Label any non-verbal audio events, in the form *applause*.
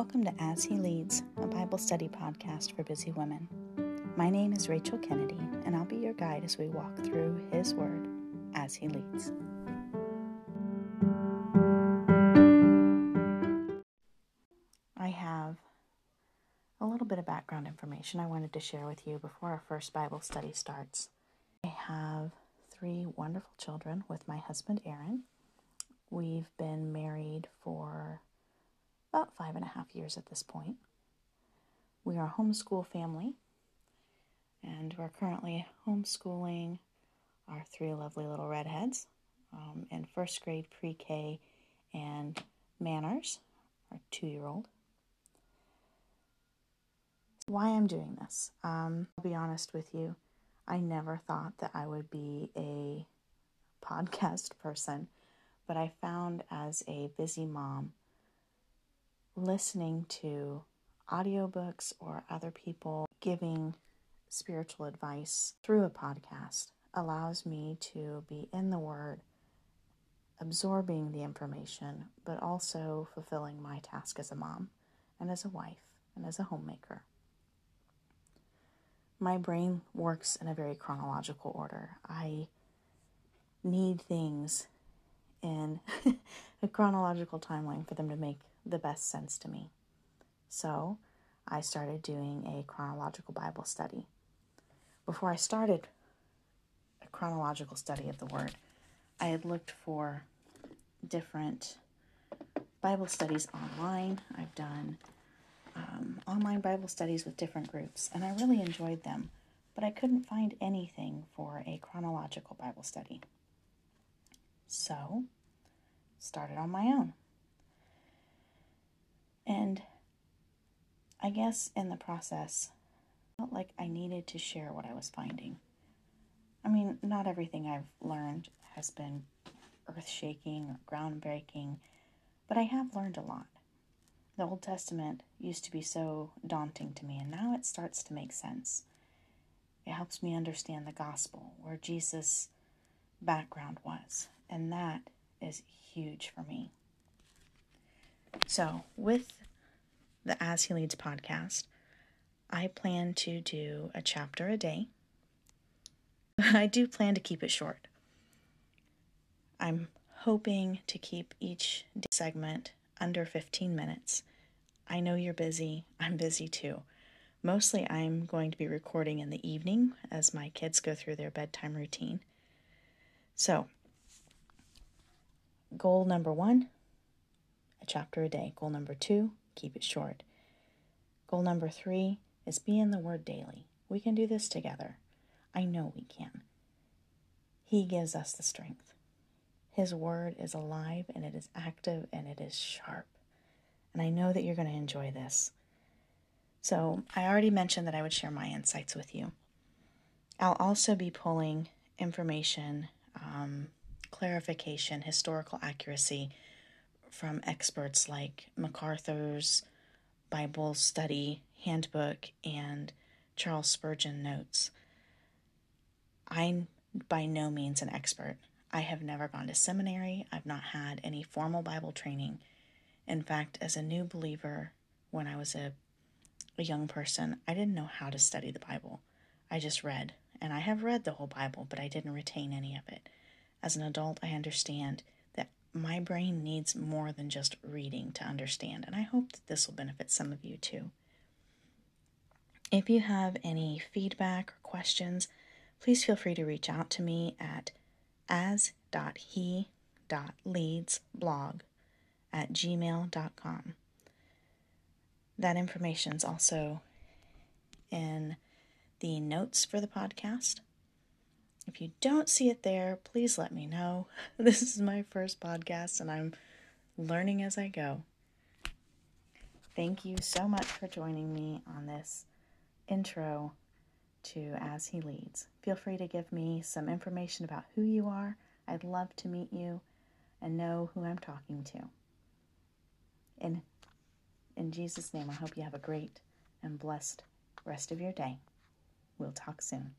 Welcome to As He Leads, a Bible study podcast for busy women. My name is Rachel Kennedy, and I'll be your guide as we walk through His Word as He leads. I have a little bit of background information I wanted to share with you before our first Bible study starts. I have three wonderful children with my husband, Aaron. We've been married for about five and a half years at this point. We are a homeschool family, and we're currently homeschooling our three lovely little redheads um, in first grade pre K and Manners, our two year old. Why I'm doing this, um, I'll be honest with you, I never thought that I would be a podcast *laughs* person, but I found as a busy mom listening to audiobooks or other people giving spiritual advice through a podcast allows me to be in the Word, absorbing the information, but also fulfilling my task as a mom and as a wife and as a homemaker. My brain works in a very chronological order. I need things in *laughs* a chronological timeline for them to make the best sense to me. So I started doing a chronological Bible study. Before I started a chronological study of the Word, I had looked for different Bible studies online. I've done um, online Bible studies with different groups, and I really enjoyed them, but I couldn't find anything for a chronological Bible study. So, started on my own. And I guess in the process, I felt like I needed to share what I was finding. I mean, not everything I've learned has been earth shaking or groundbreaking, but I have learned a lot. The Old Testament used to be so daunting to me, and now it starts to make sense. It helps me understand the gospel, where Jesus' background was, and that is huge for me. So, with the As He Leads podcast, I plan to do a chapter a day. *laughs* I do plan to keep it short. I'm hoping to keep each segment under 15 minutes. I know you're busy, I'm busy too. Mostly, I'm going to be recording in the evening as my kids go through their bedtime routine. So, goal number one a chapter a day. Goal number two, keep it short. Goal number three is be in the Word daily. We can do this together. I know we can. He gives us the strength. His Word is alive and it is active and it is sharp. And I know that you're going to enjoy this. So, I already mentioned that I would share my insights with you. I'll also be pulling information, um, clarification, historical accuracy from experts like MacArthur's Bible Study Handbook and Charles Spurgeon notes. I'm by no means an expert. I have never gone to seminary. I've not had any formal Bible training. In fact, as a new believer, when I was a, a young person, I didn't know how to study the Bible. I just read, and I have read the whole Bible, but I didn't retain any of it. As an adult, I understand that my brain needs more than just reading to understand, and I hope that this will benefit some of you too. If you have any feedback or questions, please feel free to reach out to me at as.he.leadsblog at gmail.com. That information is also in the notes for the podcast. If you don't see it there, please let me know. *laughs* This is my first podcast and I'm learning as I go. Thank you so much for joining me on this intro to As He Leads. Feel free to give me some information about who you are. I'd love to meet you and know who I'm talking to. In, in Jesus' name, I hope you have a great and blessed rest of your day. We'll talk soon.